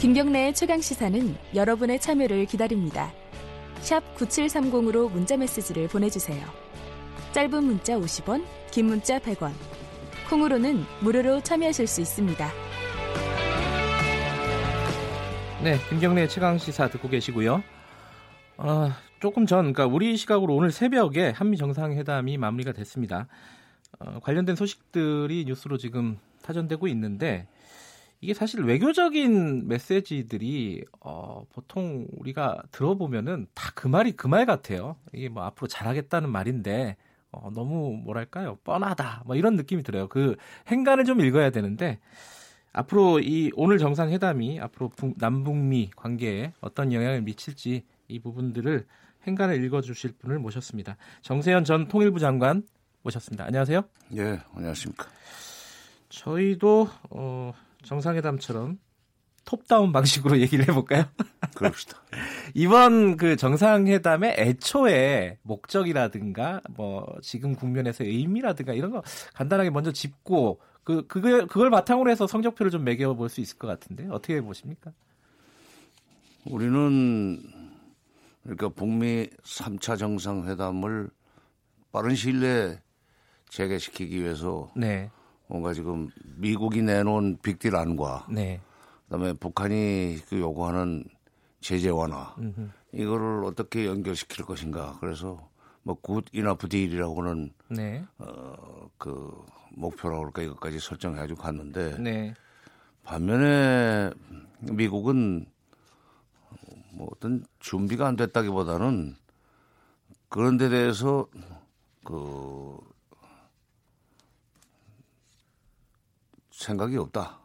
김경래의 최강 시사는 여러분의 참여를 기다립니다. 샵 9730으로 문자 메시지를 보내주세요. 짧은 문자 50원, 긴 문자 100원. 콩으로는 무료로 참여하실 수 있습니다. 네, 김경래 최강 시사 듣고 계시고요. 어, 조금 전, 그러니까 우리 시각으로 오늘 새벽에 한미 정상회담이 마무리가 됐습니다. 어, 관련된 소식들이 뉴스로 지금 타전되고 있는데 이게 사실 외교적인 메시지들이 어, 보통 우리가 들어보면은 다 그 말이 그 말 같아요. 이게 뭐 앞으로 잘하겠다는 말인데 어, 너무 뭐랄까요 뻔하다 뭐 이런 느낌이 들어요. 그 행간을 좀 읽어야 되는데 앞으로 이 오늘 정상회담이 앞으로 북, 남북미 관계에 어떤 영향을 미칠지 이 부분들을 행간을 읽어주실 분을 모셨습니다. 정세현 전 통일부 장관 모셨습니다. 안녕하세요. 예, 안녕하십니까. 저희도 어, 정상회담처럼 톱다운 방식으로 얘기를 해볼까요? 그럽시다. 이번 그 정상회담의 애초에 목적이라든가 뭐 지금 국면에서 의미라든가 이런 거 간단하게 먼저 짚고 그 그걸 그걸 바탕으로 해서 성적표를 좀 매겨 볼 수 있을 것 같은데 어떻게 보십니까? 우리는 그러니까 북미 3차 정상회담을 빠른 시일 내에 재개시키기 위해서 네. 뭔가 지금 미국이 내놓은 빅딜 안과 네. 그다음에 북한이 그 요구하는 제재 완화 음흠. 이거를 어떻게 연결시킬 것인가 그래서 뭐 good enough deal이라고는 네. 어그 목표라고 그럴까 이것까지 설정해 가지고 갔는데 네. 반면에 미국은 뭐 어떤 준비가 안 됐다기보다는 그런 데 대해서 그 생각이 없다.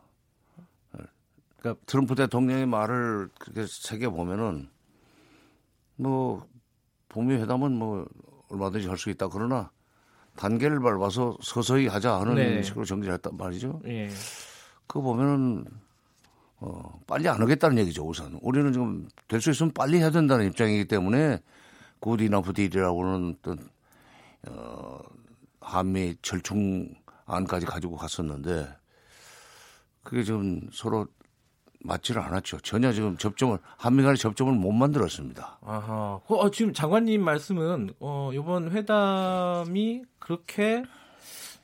그러니까 트럼프 대통령의 말을 그렇게 새겨 보면은 뭐 북미 회담은 뭐 얼마든지 할 수 있다 그러나 단계를 밟아서 서서히 하자 하는 네. 식으로 정리했단 말이죠. 예. 그거 보면은 어, 빨리 안 하겠다는 얘기죠, 우선. 우리는 지금 될 수 있으면 빨리 해야 된다는 입장이기 때문에 good enough deal이라고는 어떤 어, 한미 절충안까지 가지고 갔었는데 그게 지금 서로 맞지를 않았죠. 전혀 지금 접점을 한미 간의 접점을 못 만들었습니다. 아하. 그, 어, 지금 장관님 말씀은 어, 이번 회담이 그렇게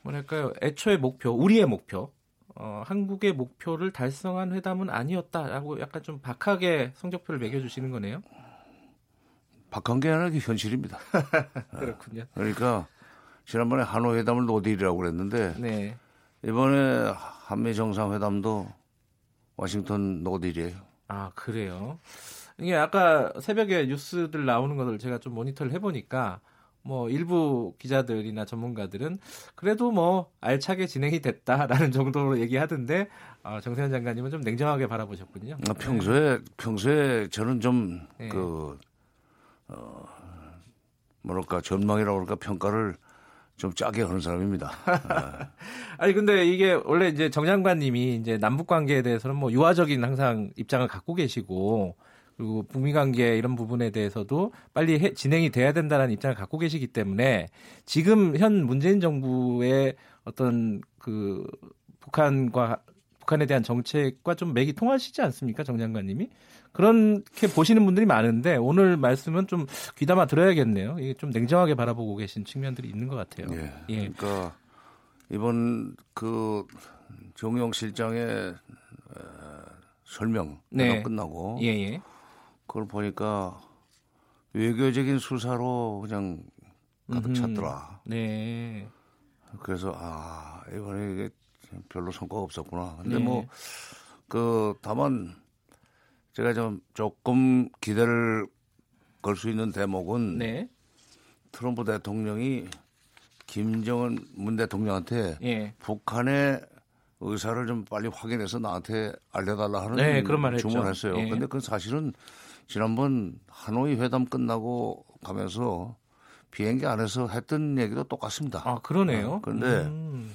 뭐랄까요? 애초의 목표, 우리의 목표, 어, 한국의 목표를 달성한 회담은 아니었다라고 약간 좀 박하게 성적표를 매겨주시는 거네요. 박한 게 아니라 현실입니다. 그렇군요. 그러니까 지난번에 하노이 회담을 no deal이라고 그랬는데 네. 이번에 한미 정상회담도 워싱턴 no deal이에요. 아 그래요. 이게 아까 새벽에 뉴스들 나오는 것을 제가 좀 모니터를 해보니까 뭐 일부 기자들이나 전문가들은 그래도 뭐 알차게 진행이 됐다라는 정도로 얘기하던데 아, 정세현 장관님은 좀 냉정하게 바라보셨군요. 아, 평소에 평소에 저는 좀 네. 그 어, 뭐랄까 전망이라고 그럴까 평가를 좀 짜게 하는 사람입니다. 아, 아니 근데 이게 원래 이제 정 장관님이 이제 남북 관계에 대해서는 뭐 유화적인 항상 입장을 갖고 계시고 그리고 북미 관계 이런 부분에 대해서도 빨리 해- 진행이 돼야 된다는 입장을 갖고 계시기 때문에 지금 현 문재인 정부의 어떤 그 북한과 북한에 대한 정책과 좀 맥이 통하시지 않습니까, 정 장관님이? 그렇게 보시는 분들이 많은데 오늘 말씀은 좀 귀담아 들어야겠네요. 이게 좀 냉정하게 바라보고 계신 측면들이 있는 것 같아요. 예. 예. 그러니까 이번 그 정용 실장의 어, 설명 네. 가 끝나고 예, 예. 그걸 보니까 외교적인 수사로 그냥 가득. 찼더라. 네. 그래서 아 이번에 이게 별로 성과가 없었구나. 근데 네. 뭐그 다만 제가 좀 조금 기대를 걸 수 있는 대목은 네. 트럼프 대통령이 김정은 문 대통령한테 예. 북한의 의사를 좀 빨리 확인해서 나한테 알려달라 하는 네, 그런. 주문했어요. 예. 근데 그 사실은 지난번 하노이 회담 끝나고 가면서 비행기 안에서 했던 얘기도 똑같습니다. 아, 그러네요. 어, 그런데 음.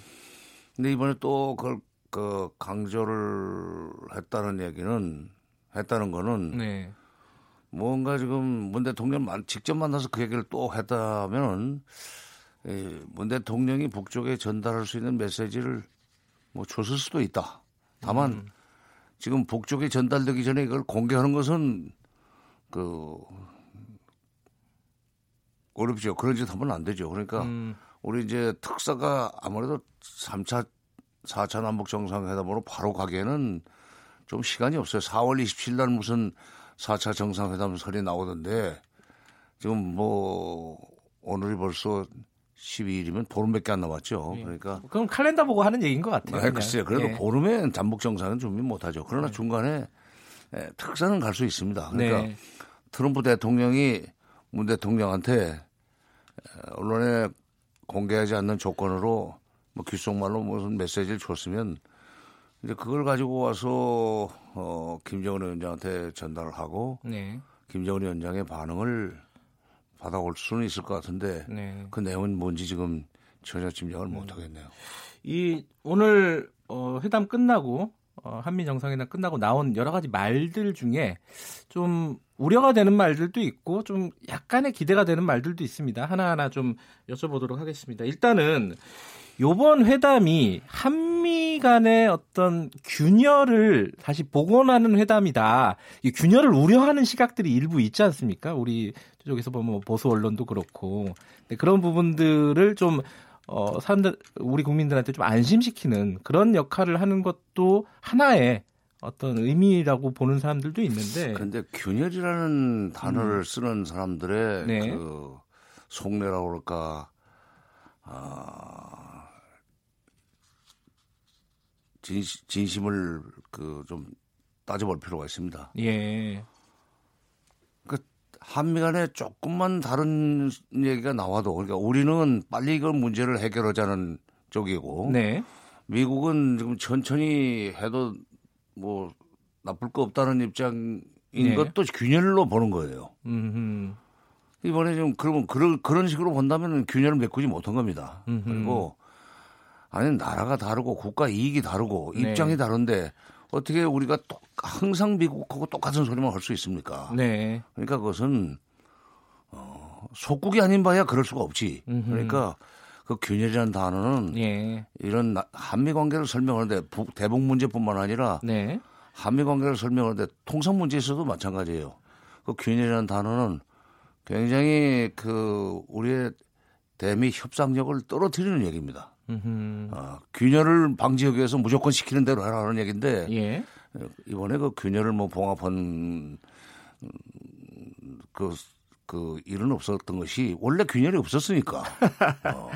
근데 이번에 또 그걸 그 강조를 했다는 얘기는 했다는 거는 네. 뭔가 지금 문 대통령 만- 직접 만나서 그 얘기를 또 했다면은 이문 대통령이 북쪽에 전달할 수 있는 메시지를 뭐 줬을 수도 있다. 다만 음. 지금 북쪽에 전달되기 전에 이걸 공개하는 것은 그 어렵죠. 그런 짓 하면 안 되죠. 그러니까 음. 우리 이제 특사가 아무래도 3차, 4차 남북 정상회담으로 바로 가기에는 좀 시간이 없어요. 4월 27일 날 무슨 4차 정상회담 설이 나오던데 지금 뭐 오늘이 벌써 12일이면 보름밖에 안 남았죠. 예. 그러니까 그럼 칼렌더 보고 하는 얘기인 것 같아요. 네, 글쎄요. 그래도 예. 보름에 잠복 정상은 준비 못하죠. 그러나 네. 중간에 예, 특사는 갈 수 있습니다. 그러니까 네. 트럼프 대통령이 문 대통령한테 언론에 공개하지 않는 조건으로 뭐 귓속말로 무슨 메시지를 줬으면 이제 그걸 가지고 와서 어 김정은 위원장한테 전달을 하고 네. 김정은 위원장의 반응을 받아올 수는 있을 것 같은데 네. 그 내용은 뭔지 지금 전혀 짐작을 네. 못 하겠네요. 이 오늘 어, 회담 끝나고 어, 한미 정상회담 끝나고 나온 여러 가지 말들 중에 좀 우려가 되는 말들도 있고 좀 약간의 기대가 되는 말들도 있습니다. 하나하나 좀 여쭤보도록 하겠습니다. 일단은 요번 회담이 한 미 간의 어떤 균열을 다시 복원하는 회담이다. 이 균열을 우려하는 시각들이 일부 있지 않습니까? 우리 쪽에서 보면 뭐 보수 언론도 그렇고 그런 부분들을 좀 어, 사람들, 우리 국민들한테 좀 안심시키는 그런 역할을 하는 것도 하나의 어떤 의미라고 보는 사람들도 있는데. 그런데 균열이라는 단어를 음. 쓰는 사람들의 네. 그 속내라고 그럴까, 아, 진심, 진심 을 그 좀 따져볼 필요가 있습니다. 예. 한미 간에 조금만 다른 얘기가 나와도 그러니까 우리는 빨리 이걸 문제를 해결하자는 쪽이고 네. 미국은 지금 천천히 해도 뭐 나쁠 거 없다는 입장인 네. 것도 균열로 보는 거예요. 음흠. 이번에 좀 그러면 그런 그런 식으로 본다면 균열을 메꾸지 못한 겁니다. 음흠. 그리고 아니 나라가 다르고 국가 이익이 다르고 네. 입장이 네. 다른데 어떻게 우리가 또 항상 미국하고 똑같은 소리만 할 수 있습니까? 네. 그러니까 그것은 어, 속국이 아닌 바야 그럴 수가 없지. 음흠. 그러니까 그 균열이라는 단어는 예. 이런 한미 관계를 설명하는데 대북 문제뿐만 아니라 네. 한미 관계를 설명하는데 통상 문제에서도 마찬가지예요. 그 균열이라는 단어는 굉장히 그 우리의 대미 협상력을 떨어뜨리는 얘기입니다. 어, 균열을 방지하기 위해서 무조건 시키는 대로 하라는 얘기인데 예. 이번에 그 균열을 뭐 봉합한 그, 그 일은 없었던 것이 원래 균열이 없었으니까. 어.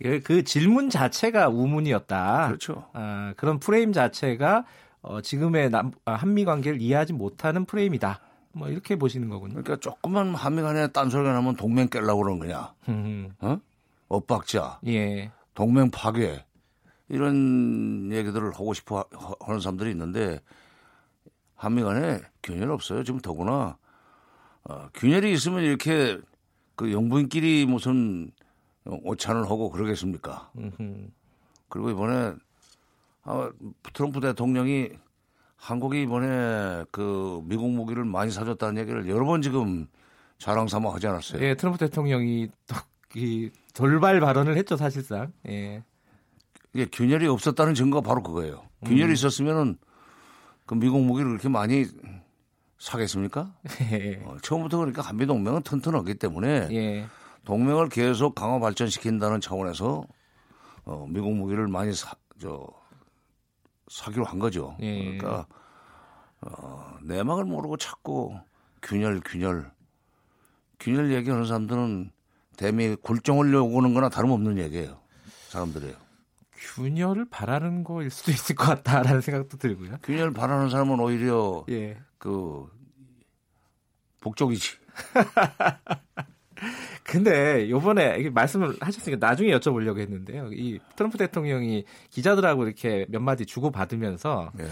그 질문 자체가 우문이었다. 그렇죠. 아, 그런 프레임 자체가 어, 지금의 남, 아, 한미 관계를 이해하지 못하는 프레임이다. 뭐 이렇게 보시는 거군요. 그러니까 조금만 한미 간에 딴소리가 나면 동맹 깰라고 그러는 거냐. 어? 엇박자. 예. 동맹 파괴 이런 얘기들을 하고 싶어 하는 사람들이 있는데 한미 간에 균열 없어요. 지금 더구나 어, 균열이 있으면 이렇게 그 영부인끼리 무슨 오찬을 하고 그러겠습니까? 그리고 이번에 아, 트럼프 대통령이 한국이 이번에 그 미국 무기를 많이 사줬다는 얘기를 여러 번 지금 자랑 삼아 하지 않았어요. 예, 트럼프 대통령이 이 돌발 발언을 했죠 사실상. 예. 이게 균열이 없었다는 증거가 바로 그거예요. 균열이 음. 있었으면은 그 미국 무기를 그렇게 많이 사겠습니까? 예. 어, 처음부터 그러니까 한미 동맹은 튼튼하기 때문에 예. 동맹을 계속 강화 발전시킨다는 차원에서 어, 미국 무기를 많이 사, 저, 사기로 한 거죠. 예. 그러니까 어, 내막을 모르고 자꾸 균열, 균열, 균열 얘기하는 사람들은 대미 굴종을 요구하는 거나 다름없는 얘기예요. 사람들이에요. 균열을 바라는 거일 수도 있을 것 같다라는 생각도 들고요. 균열을 바라는 사람은 오히려 예. 그 복족이지. 근데 요번에 말씀을 하셨으니까 나중에 여쭤보려고 했는데요. 이 트럼프 대통령이 기자들하고 이렇게 몇 마디 주고받으면서 네.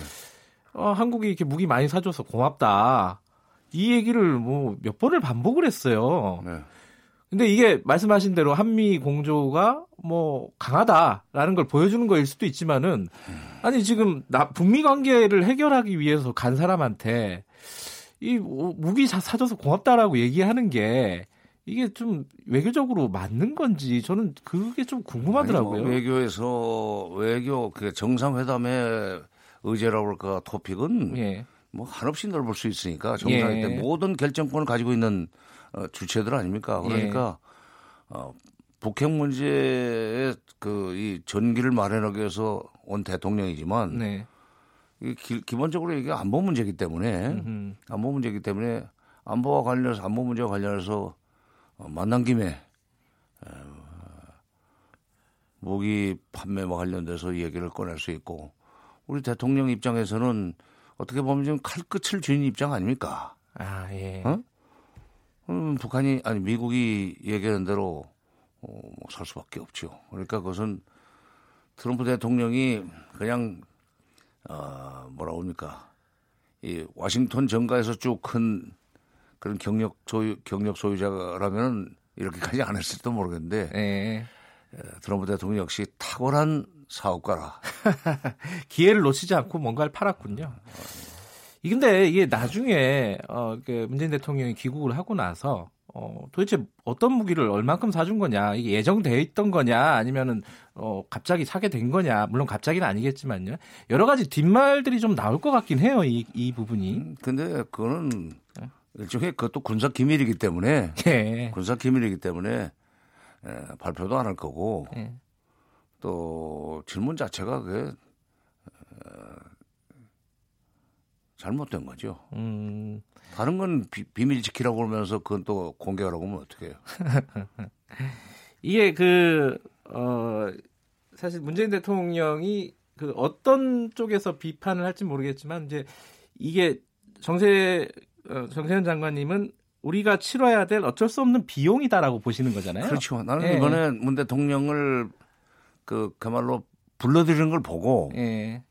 어, 한국이 이렇게 무기 많이 사줘서 고맙다. 이 얘기를 뭐 몇 번을 반복을 했어요. 네. 근데 이게 말씀하신 대로 한미 공조가 뭐 강하다라는 걸 보여주는 거일 수도 있지만은 아니 지금 나 북미 관계를 해결하기 위해서 간 사람한테 이 무기 사줘서 고맙다라고 얘기하는 게 이게 좀 외교적으로 맞는 건지 저는 그게 좀 궁금하더라고요. 뭐 외교에서 외교 그 정상회담에 의제라고 할까 토픽은 예. 뭐 한없이 넓을 수 있으니까 정상회 때 예. 모든 결정권을 가지고 있는 어, 주체들 아닙니까? 그러니까 어, 북핵 문제에 그 이 전기를 마련하기 위해서 온 대통령이지만 네. 이 기, 기본적으로 이게 안보 문제이기 때문에 음흠. 안보 문제이기 때문에 안보와 관련해서 안보 문제와 관련해서 어, 만난 김에 어, 무기 판매와 관련돼서 얘기를 꺼낼 수 있고 우리 대통령 입장에서는 어떻게 보면 지금 칼끝을 쥔 입장 아닙니까? 아, 예. 어? 음, 북한이 아니 미국이 얘기하는 대로 어, 뭐살 수밖에 없죠. 그러니까 그것은 트럼프 대통령이 그냥 어, 뭐라 합니까? 이 워싱턴 정가에서 쭉 큰 그런 경력 소유 경력 소유자라면 이렇게까지 안 했을지도 모르겠는데 예. 트럼프 대통령 역시 탁월한 사업가라. 기회를 놓치지 않고 뭔가를 팔았군요. 이 근데 이게 나중에 어, 그 문재인 대통령이 귀국을 하고 나서 어, 도대체 어떤 무기를 얼만큼 사준 거냐 이게 예정돼 있던 거냐 아니면은 어, 갑자기 사게 된 거냐 물론 갑자기는 아니겠지만요 여러 가지 뒷말들이 좀 나올 것 같긴 해요 이, 이 부분이 음, 근데 그거는 일종의 그것도 군사 기밀이기 때문에 예. 군사 기밀이기 때문에 에, 발표도 안 할 거고 예. 또 질문 자체가 그게 어, 잘못된 거죠. 음, 다른 건 비, 밀 지키라고 그러면서 그건 또 공개하라고 하면 어떻게 해요? 이게 그 어, 사실 문재인 대통령이 그 어떤 쪽에서 비판을 할지 모르겠지만 이제 이게 정세 어, 정세현 장관님은 우리가 치러야 될 어쩔 수 없는 비용이다라고 보시는 거잖아요. 그렇죠. 나는 예. 이번에 문 대통령을 그 그말로 불러들이는 걸 보고 예.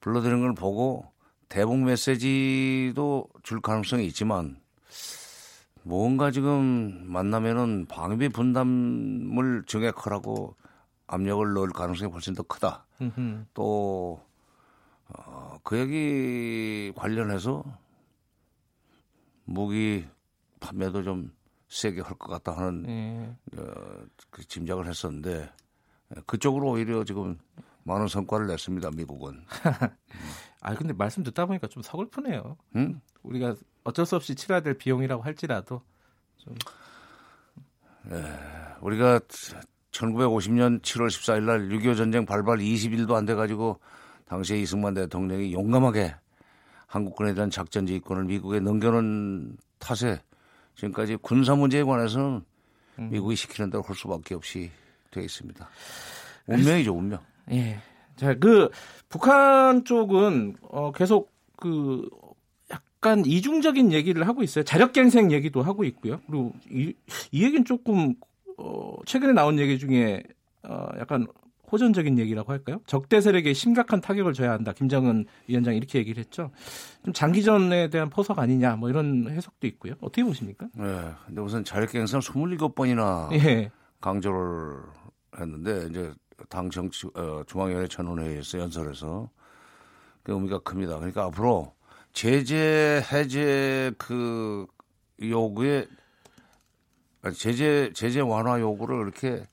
불러들이는 걸 보고 대북 메시지도 줄 가능성이 있지만 뭔가 지금 만나면은 방위비 분담을 정액하라고 압력을 넣을 가능성이 훨씬 더 크다. 음흠. 또, 어, 그 얘기 관련해서 무기 판매도 좀 세게 할 것 같다 하는 예. 어, 그 짐작을 했었는데 그쪽으로 오히려 지금 많은 성과를 냈습니다. 미국은. 아 근데 말씀 듣다 보니까 좀 서글프네요. 응? 우리가 어쩔 수 없이 치러야 될 비용이라고 할지라도 우리가 1950년 7월 14일 날 6.25 전쟁 발발 20일도 안 돼 가지고 당시에 이승만 대통령이 용감하게 한국군에 대한 작전 지휘권을 미국에 넘겨놓은 탓에 지금까지 군사 문제에 관해서는 미국이 시키는 대로 할 수밖에 없이 되어 있습니다. 운명이죠, 운명. 예. 자, 그 북한 쪽은 어 계속 그 약간 이중적인 얘기를 하고 있어요. 자력갱생 얘기도 하고 있고요. 그리고 이, 이 얘기는 조금 어 최근에 나온 얘기 중에 어 약간 호전적인 얘기라고 할까요? 적대 세력에 심각한 타격을 줘야 한다. 김정은 위원장이 이렇게 얘기를 했죠. 좀 장기전에 대한 포석 아니냐 뭐 이런 해석도 있고요. 어떻게 보십니까? 네. 근데 우선 자력갱생 27번이나 예. 강조를 했는데 이제 당 정치 어, 중앙위원회 전원회의에서 연설에서 그 의미가 큽니다. 그러니까 앞으로 제재 해제 그 요구에 제재 제재 완화 요구를 이렇게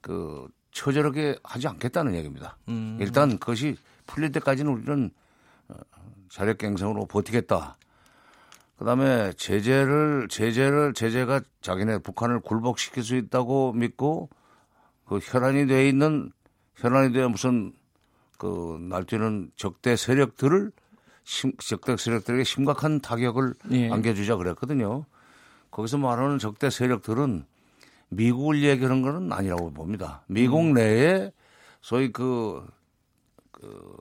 그 처절하게 하지 않겠다는 얘기입니다. 음. 일단 그것이 풀릴 때까지는 우리는 어, 자력갱생으로 버티겠다. 그다음에 제재를 제재를 제재가 자기네 북한을 굴복시킬 수 있다고 믿고 그 혈안이 돼 있는 혈안이 돼 무슨 그 날뛰는 적대 세력들을 심, 적대 세력들에게 심각한 타격을 예. 안겨주자 그랬거든요. 거기서 말하는 적대 세력들은 미국을 얘기하는 거는 아니라고 봅니다. 미국 음. 내에 소위 그, 그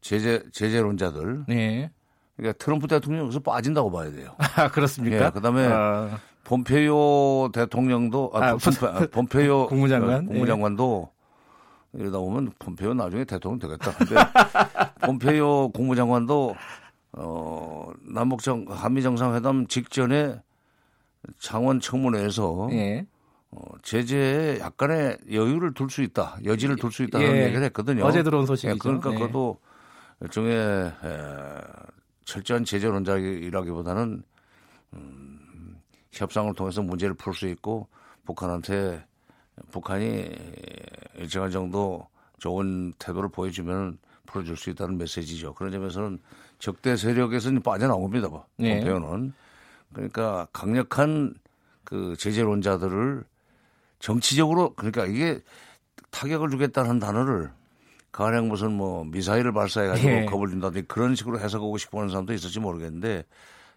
제재 제재론자들 네. 그러니까 트럼프 대통령 여기서 빠진다고 봐야 돼요. 아, 그렇습니까? 예, 그다음에 아, 폼페이오 대통령도 아, 아, 폼페, 아, 국무장관? 어, 국무장관도 이러다 보면 폼페이오 나중에 대통령 되겠다. 근데 폼페이오 국무장관도 어 남북정 한미 정상회담 직전에 창원 청문회에서 예. 어, 제재에 약간의 여유를 둘 수 있다, 여지를 둘 수 있다는 예. 얘기를 했거든요. 어제 들어온 소식이죠. 예, 그러니까 네. 그것도 일종의 에, 철저한 제재론자이라기보다는 음, 협상을 통해서 문제를 풀 수 있고 북한한테 북한이 일정한 정도 좋은 태도를 보여주면 풀어줄 수 있다는 메시지죠. 그런 점에서는 적대 세력에서는 빠져나옵니다. 네. 폼페오는 그러니까 강력한 그 제재론자들을 정치적으로 그러니까 이게 타격을 주겠다는 단어를 가령 무슨 뭐 미사일을 발사해가지고 예. 겁을 준다든지 그런 식으로 해석하고 싶어 하는 사람도 있을지 모르겠는데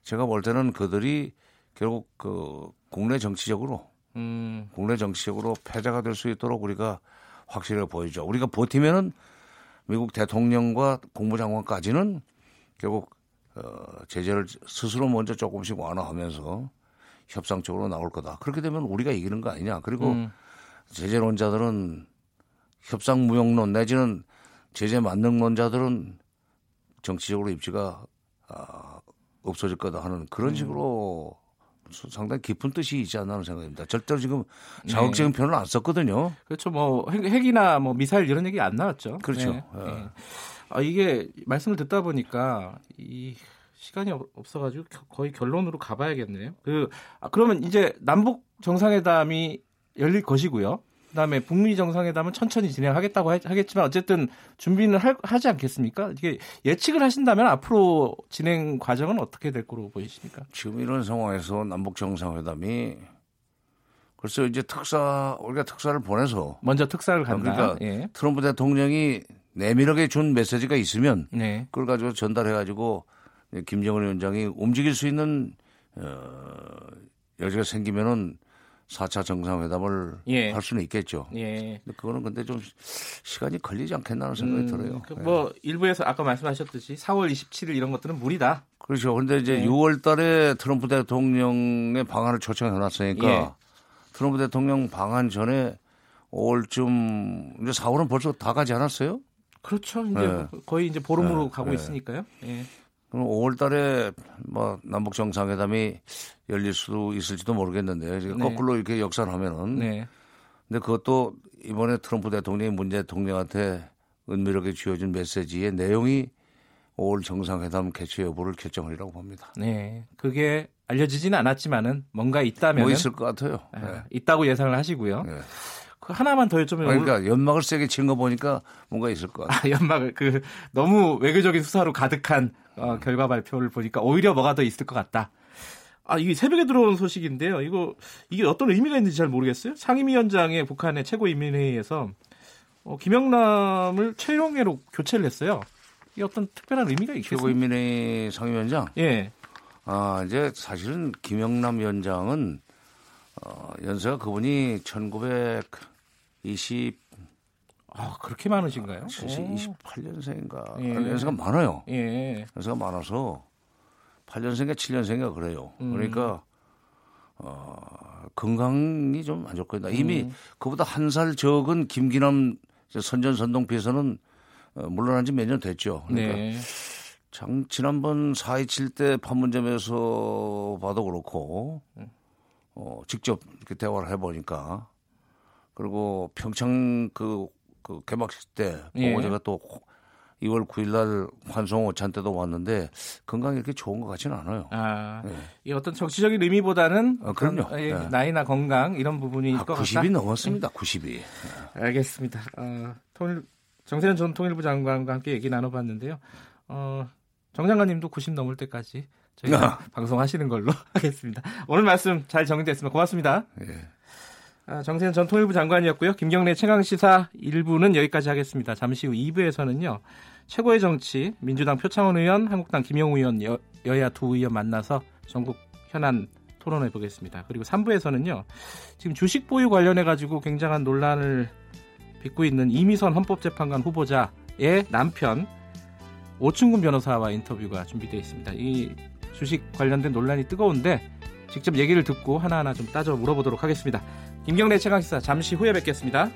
제가 볼 때는 그들이 결국 그 국내 정치적으로 음. 국내 정치적으로 패자가 될 수 있도록 우리가 확실하게 보여줘. 우리가 버티면은 미국 대통령과 국무장관까지는 결국 어, 제재를 스스로 먼저 조금씩 완화하면서 협상 쪽으로 나올 거다. 그렇게 되면 우리가 이기는 거 아니냐. 그리고 음. 제재론자들은 협상 무용론 내지는 제재 만능론자들은 정치적으로 입지가 아, 없어질 거다 하는 그런 음. 식으로 상당히 깊은 뜻이 있지 않나 하는 생각입니다. 절대로 지금 자극적인 네. 표현을 안 썼거든요. 그렇죠. 뭐 핵, 이나뭐 미사일 이런 얘기 안 나왔죠. 그렇죠. 네. 네. 아, 이게 말씀을 듣다 보니까 이 시간이 없어가지고 거의 결론으로 가봐야겠네요. 그 아, 그러면 이제 남북 정상회담이 열릴 것이고요. 그다음에 북미 정상회담은 천천히 진행하겠다고 하겠지만 어쨌든 준비는 할, 하지 않겠습니까? 이게 예측을 하신다면 앞으로 진행 과정은 어떻게 될 거로 보이십니까? 지금 이런 상황에서 남북 정상회담이 글쎄 이제 특사 우리가 특사를 보내서 먼저 특사를 간다. 그러니까 예. 트럼프 대통령이 내밀하게 준 메시지가 있으면 네. 그걸 가지고 전달해 가지고 김정은 위원장이 움직일 수 있는 어, 여지가 생기면은 4차 정상회담을 예. 할 수는 있겠죠. 예. 근데 그거는 근데 좀 시간이 걸리지 않겠나는 생각이 음, 들어요. 그 뭐 예. 일부에서 아까 말씀하셨듯이 4월 27일 이런 것들은 무리다. 그렇죠. 그런데 이제 예. 6월 달에 트럼프 대통령의 방안을 초청해 놨으니까 예. 트럼프 대통령 방안 전에 5월쯤 이제 4월은 벌써 다 가지 않았어요? 그렇죠. 이제 네. 거의 이제 보름으로 네. 가고 네. 있으니까요. 예. 그럼 5월 달에 뭐 남북 정상회담이 열릴 수도 있을지도 모르겠는데 네. 거꾸로 이렇게 역산하면은 네. 근데 그것도 이번에 트럼프 대통령이 문 대통령한테 은밀하게 쥐어준 메시지의 내용이 5월 정상회담 개최 여부를 결정하리라고 봅니다. 네. 그게 알려지지는 않았지만은 뭔가 있다면 뭐 있을 것 같아요. 아, 네. 있다고 예상을 하시고요. 네. 그 하나만 더 여쭤보면 그러니까 연막을 세게 친 거 보니까 뭔가 있을 것 같아요. 아, 연막을 그 너무 외교적인 수사로 가득한 어, 결과 발표를 보니까 오히려 뭐가 더 있을 것 같다. 아, 이게 새벽에 들어온 소식인데요. 이거 이게 어떤 의미가 있는지 잘 모르겠어요. 상임위원장의 북한의 최고인민회의에서 어, 김영남을 최용해로 교체를 했어요. 이게 어떤 특별한 의미가 있겠어요? 최고인민회의 상임위원장? 예. 아, 이제 사실은 김영남 위원장은 어, 연세가 그분이 1920 아, 그렇게 많으신가요? 28년생인가. 예. 연세가 많아요. 예. 연세가 많아서 8년생인가 7년생인가 그래요. 음. 그러니까 어, 건강이 좀 안 좋거든요. 이미 음. 그보다 한 살 적은 김기남 선전선동 비에서는 어, 물러난 지 몇 년 됐죠. 그러니까 네. 장, 지난번 4.27 때 판문점에서 봐도 그렇고 어, 직접 이렇게 대화를 해보니까 그리고 평창 그, 그 개막식 때 예. 보고 제가 또 2월 9일 날 환송 오찬 때도 왔는데 건강이 이렇게 좋은 것 같지는 않아요. 아, 네. 이 어떤 정치적인 의미보다는 어, 그럼요. 건, 예, 네. 나이나 건강 이런 부분이 아, 것 90이 같다. 넘었습니다. 90이. 알겠습니다. 어, 통일 정세현 전 통일부 장관과 함께 얘기 나눠봤는데요. 어, 정 장관님도 90 넘을 때까지 저희가 아. 방송하시는 걸로 하겠습니다. 오늘 말씀 잘 정리됐습니다. 고맙습니다. 예. 아, 정세현 전 통일부 장관이었고요. 김경래 최강시사 1부는 여기까지 하겠습니다. 잠시 후 2부에서는요. 최고의 정치 민주당 표창원 의원, 한국당 김영우 의원 여, 여야 두 의원 만나서 전국 현안 토론해 보겠습니다. 그리고 3부에서는요. 지금 주식 보유 관련해 가지고 굉장한 논란을 빚고 있는 이미선 헌법재판관 후보자의 남편 오충근 변호사와 인터뷰가 준비되어 있습니다. 이 주식 관련된 논란이 뜨거운데 직접 얘기를 듣고 하나하나 좀 따져 물어보도록 하겠습니다. 김경래 최강시사 잠시 후에 뵙겠습니다.